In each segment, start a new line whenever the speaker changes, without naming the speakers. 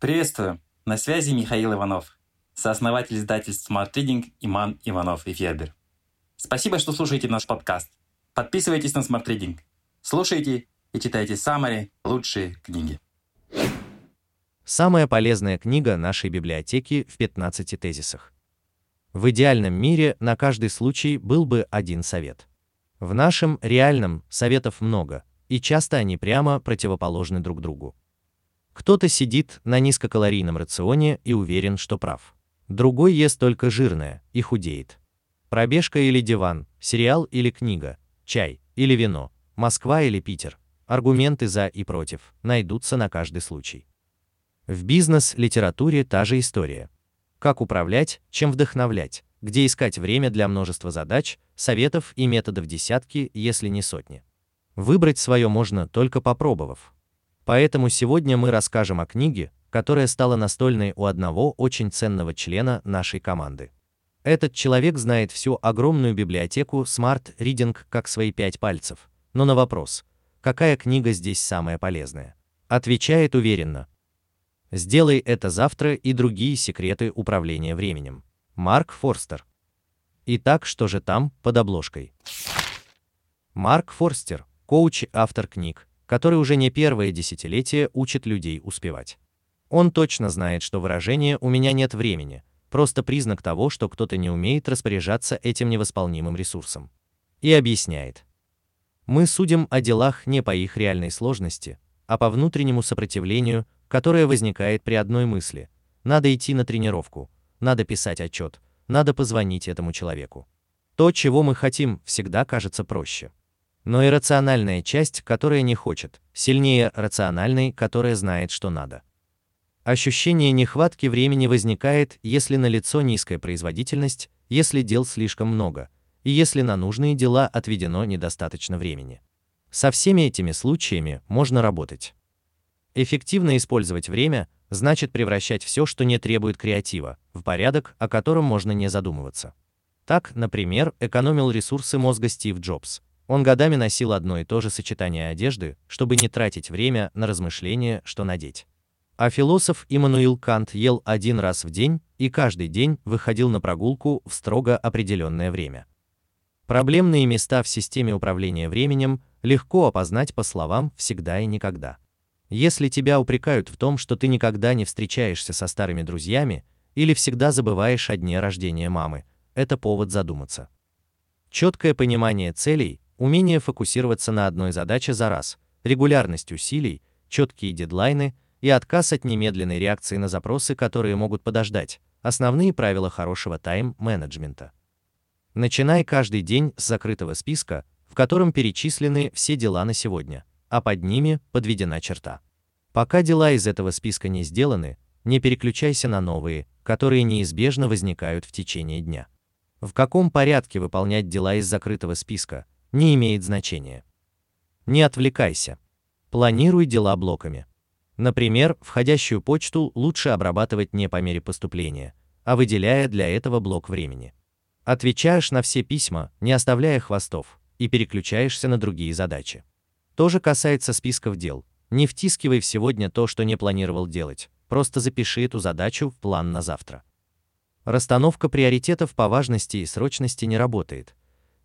Приветствую! На связи Михаил Иванов, сооснователь издательств Smart Reading Иман Иванов и Федер. Спасибо, что слушаете наш подкаст. Подписывайтесь на Smart Reading. Слушайте и читайте самые лучшие книги.
Самая полезная книга нашей библиотеки в 15 тезисах. В идеальном мире на каждый случай был бы один совет. В нашем реальном советов много, и часто они прямо противоположны друг другу. Кто-то сидит на низкокалорийном рационе и уверен, что прав. Другой ест только жирное и худеет. Пробежка или диван, сериал или книга, чай или вино, Москва или Питер. Аргументы за и против найдутся на каждый случай. В бизнес-литературе та же история. Как управлять, чем вдохновлять, где искать время для множества задач, советов и методов десятки, если не сотни. Выбрать свое можно только попробовав. Поэтому сегодня мы расскажем о книге, которая стала настольной у одного очень ценного члена нашей команды. Этот человек знает всю огромную библиотеку Smart Reading как свои пять пальцев. Но на вопрос, какая книга здесь самая полезная, отвечает уверенно. Сделай это завтра и другие секреты управления временем. Марк Форстер. Итак, что же там под обложкой? Марк Форстер, коуч и автор книг, который уже не первое десятилетие учит людей успевать. Он точно знает, что выражение «у меня нет времени» просто признак того, что кто-то не умеет распоряжаться этим невосполнимым ресурсом. И объясняет. Мы судим о делах не по их реальной сложности, а по внутреннему сопротивлению, которое возникает при одной мысли. Надо идти на тренировку, надо писать отчет, надо позвонить этому человеку. То, чего мы хотим, всегда кажется проще но и рациональная часть, которая не хочет, сильнее рациональной, которая знает, что надо. Ощущение нехватки времени возникает, если на лицо низкая производительность, если дел слишком много, и если на нужные дела отведено недостаточно времени. Со всеми этими случаями можно работать. Эффективно использовать время значит превращать все, что не требует креатива, в порядок, о котором можно не задумываться. Так, например, экономил ресурсы мозга Стив Джобс, он годами носил одно и то же сочетание одежды, чтобы не тратить время на размышления, что надеть. А философ Иммануил Кант ел один раз в день и каждый день выходил на прогулку в строго определенное время. Проблемные места в системе управления временем легко опознать по словам «всегда и никогда». Если тебя упрекают в том, что ты никогда не встречаешься со старыми друзьями или всегда забываешь о дне рождения мамы, это повод задуматься. Четкое понимание целей умение фокусироваться на одной задаче за раз, регулярность усилий, четкие дедлайны и отказ от немедленной реакции на запросы, которые могут подождать. Основные правила хорошего тайм-менеджмента. Начинай каждый день с закрытого списка, в котором перечислены все дела на сегодня, а под ними подведена черта. Пока дела из этого списка не сделаны, не переключайся на новые, которые неизбежно возникают в течение дня. В каком порядке выполнять дела из закрытого списка, не имеет значения. Не отвлекайся. Планируй дела блоками. Например, входящую почту лучше обрабатывать не по мере поступления, а выделяя для этого блок времени. Отвечаешь на все письма, не оставляя хвостов, и переключаешься на другие задачи. То же касается списков дел. Не втискивай в сегодня то, что не планировал делать, просто запиши эту задачу в план на завтра. Расстановка приоритетов по важности и срочности не работает,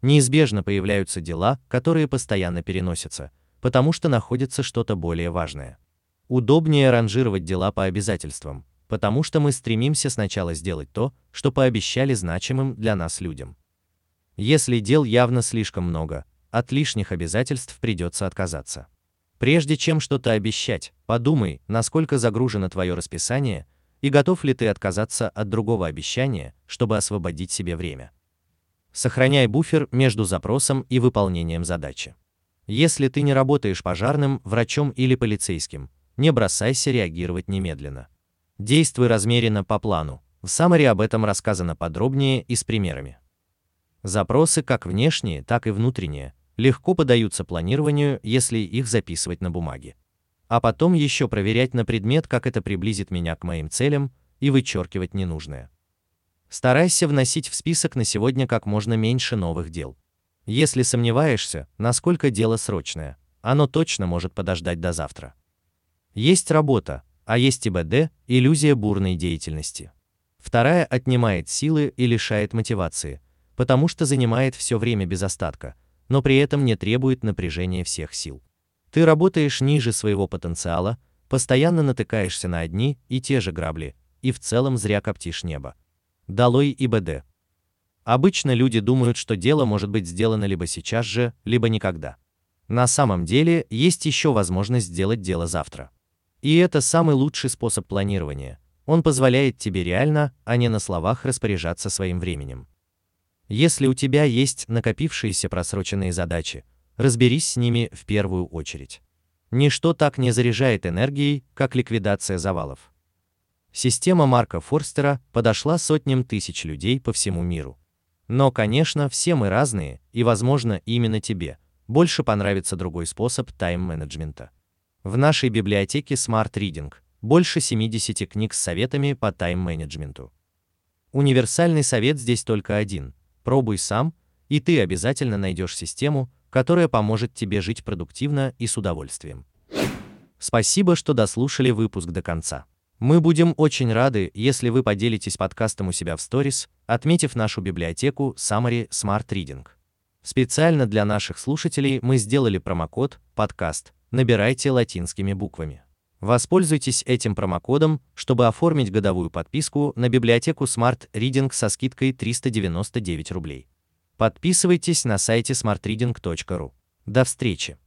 неизбежно появляются дела, которые постоянно переносятся, потому что находится что-то более важное. Удобнее ранжировать дела по обязательствам, потому что мы стремимся сначала сделать то, что пообещали значимым для нас людям. Если дел явно слишком много, от лишних обязательств придется отказаться. Прежде чем что-то обещать, подумай, насколько загружено твое расписание и готов ли ты отказаться от другого обещания, чтобы освободить себе время. Сохраняй буфер между запросом и выполнением задачи. Если ты не работаешь пожарным, врачом или полицейским, не бросайся реагировать немедленно. Действуй размеренно по плану. В саммаре об этом рассказано подробнее и с примерами. Запросы, как внешние, так и внутренние, легко подаются планированию, если их записывать на бумаге. А потом еще проверять на предмет, как это приблизит меня к моим целям, и вычеркивать ненужное. Старайся вносить в список на сегодня как можно меньше новых дел. Если сомневаешься, насколько дело срочное, оно точно может подождать до завтра. Есть работа, а есть ИБД – иллюзия бурной деятельности. Вторая отнимает силы и лишает мотивации, потому что занимает все время без остатка, но при этом не требует напряжения всех сил. Ты работаешь ниже своего потенциала, постоянно натыкаешься на одни и те же грабли, и в целом зря коптишь небо. Долой ИБД. Обычно люди думают, что дело может быть сделано либо сейчас же, либо никогда. На самом деле, есть еще возможность сделать дело завтра. И это самый лучший способ планирования. Он позволяет тебе реально, а не на словах распоряжаться своим временем. Если у тебя есть накопившиеся просроченные задачи, разберись с ними в первую очередь. Ничто так не заряжает энергией, как ликвидация завалов. Система Марка Форстера подошла сотням тысяч людей по всему миру. Но, конечно, все мы разные, и, возможно, именно тебе больше понравится другой способ тайм-менеджмента. В нашей библиотеке Smart Reading больше 70 книг с советами по тайм-менеджменту. Универсальный совет здесь только один. Пробуй сам, и ты обязательно найдешь систему, которая поможет тебе жить продуктивно и с удовольствием. Спасибо, что дослушали выпуск до конца. Мы будем очень рады, если вы поделитесь подкастом у себя в сторис, отметив нашу библиотеку Summary Smart Reading. Специально для наших слушателей мы сделали промокод «Подкаст», набирайте латинскими буквами. Воспользуйтесь этим промокодом, чтобы оформить годовую подписку на библиотеку Smart Reading со скидкой 399 рублей. Подписывайтесь на сайте smartreading.ru. До встречи!